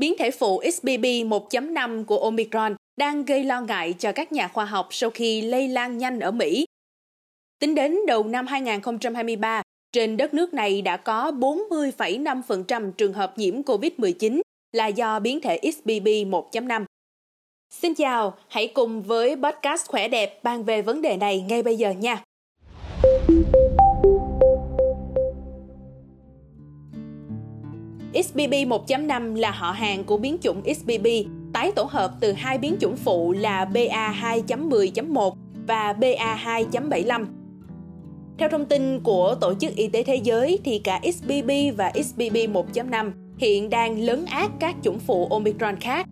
biến thể phụ XBB 1.5 của Omicron đang gây lo ngại cho các nhà khoa học sau khi lây lan nhanh ở Mỹ. Tính đến đầu năm 2023, trên đất nước này đã có 40,5% trường hợp nhiễm COVID-19 là do biến thể XBB 1.5. Xin chào, hãy cùng với podcast Khỏe Đẹp bàn về vấn đề này ngay bây giờ nha. XBB 1.5 là họ hàng của biến chủng XBB, tái tổ hợp từ hai biến chủng phụ là BA2.10.1 và BA2.75. Theo thông tin của Tổ chức Y tế Thế giới thì cả XBB và XBB 1.5 hiện đang lấn át các chủng phụ Omicron khác.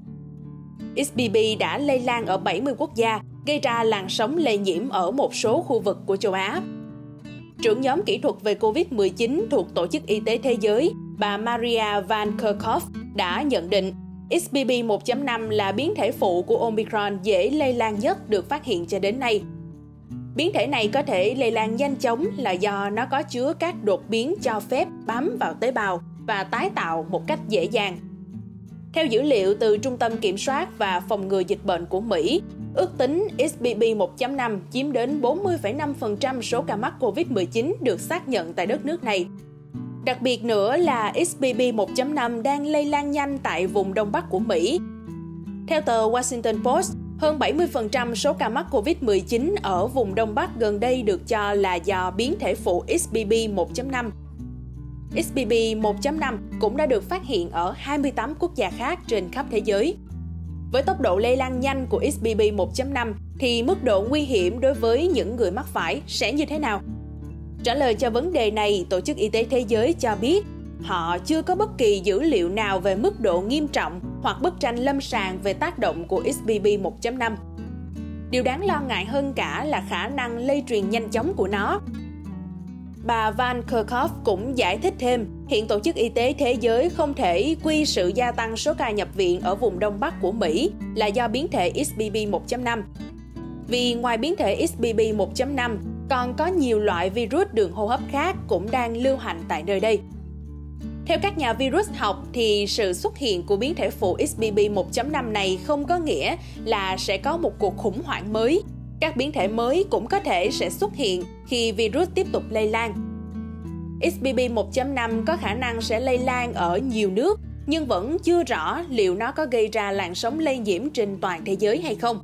XBB đã lây lan ở 70 quốc gia, gây ra làn sóng lây nhiễm ở một số khu vực của châu Á. Trưởng nhóm kỹ thuật về COVID-19 thuộc Tổ chức Y tế Thế giới, bà Maria Van Kerkhove đã nhận định XBB 1.5 là biến thể phụ của Omicron dễ lây lan nhất được phát hiện cho đến nay. Biến thể này có thể lây lan nhanh chóng là do nó có chứa các đột biến cho phép bám vào tế bào và tái tạo một cách dễ dàng. Theo dữ liệu từ Trung tâm Kiểm soát và Phòng ngừa Dịch bệnh của Mỹ, ước tính XBB 1.5 chiếm đến 40,5% số ca mắc COVID-19 được xác nhận tại đất nước này. Đặc biệt nữa là XBB 1.5 đang lây lan nhanh tại vùng Đông Bắc của Mỹ. Theo tờ Washington Post, hơn 70% số ca mắc COVID-19 ở vùng Đông Bắc gần đây được cho là do biến thể phụ XBB 1.5. XBB 1.5 cũng đã được phát hiện ở 28 quốc gia khác trên khắp thế giới. Với tốc độ lây lan nhanh của XBB 1.5 thì mức độ nguy hiểm đối với những người mắc phải sẽ như thế nào? Trả lời cho vấn đề này, Tổ chức Y tế Thế giới cho biết họ chưa có bất kỳ dữ liệu nào về mức độ nghiêm trọng hoặc bức tranh lâm sàng về tác động của XBB 1.5. Điều đáng lo ngại hơn cả là khả năng lây truyền nhanh chóng của nó. Bà Van Kerkhove cũng giải thích thêm, hiện Tổ chức Y tế Thế giới không thể quy sự gia tăng số ca nhập viện ở vùng Đông Bắc của Mỹ là do biến thể XBB 1.5. Vì ngoài biến thể XBB 1.5, còn có nhiều loại virus đường hô hấp khác cũng đang lưu hành tại nơi đây. Theo các nhà virus học thì sự xuất hiện của biến thể phụ XBB 1.5 này không có nghĩa là sẽ có một cuộc khủng hoảng mới. Các biến thể mới cũng có thể sẽ xuất hiện khi virus tiếp tục lây lan. XBB 1.5 có khả năng sẽ lây lan ở nhiều nước, nhưng vẫn chưa rõ liệu nó có gây ra làn sóng lây nhiễm trên toàn thế giới hay không.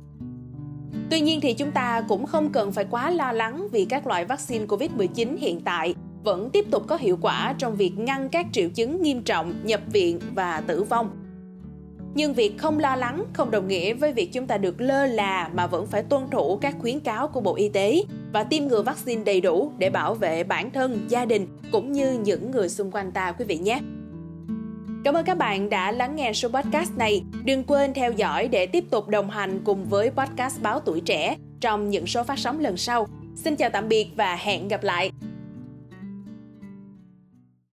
Tuy nhiên thì chúng ta cũng không cần phải quá lo lắng vì các loại vaccine COVID-19 hiện tại vẫn tiếp tục có hiệu quả trong việc ngăn các triệu chứng nghiêm trọng, nhập viện và tử vong. Nhưng việc không lo lắng không đồng nghĩa với việc chúng ta được lơ là mà vẫn phải tuân thủ các khuyến cáo của Bộ Y tế và tiêm ngừa vaccine đầy đủ để bảo vệ bản thân, gia đình cũng như những người xung quanh ta quý vị nhé. Cảm ơn các bạn đã lắng nghe số podcast này. Đừng quên theo dõi để tiếp tục đồng hành cùng với podcast Báo Tuổi Trẻ trong những số phát sóng lần sau. Xin chào tạm biệt và hẹn gặp lại!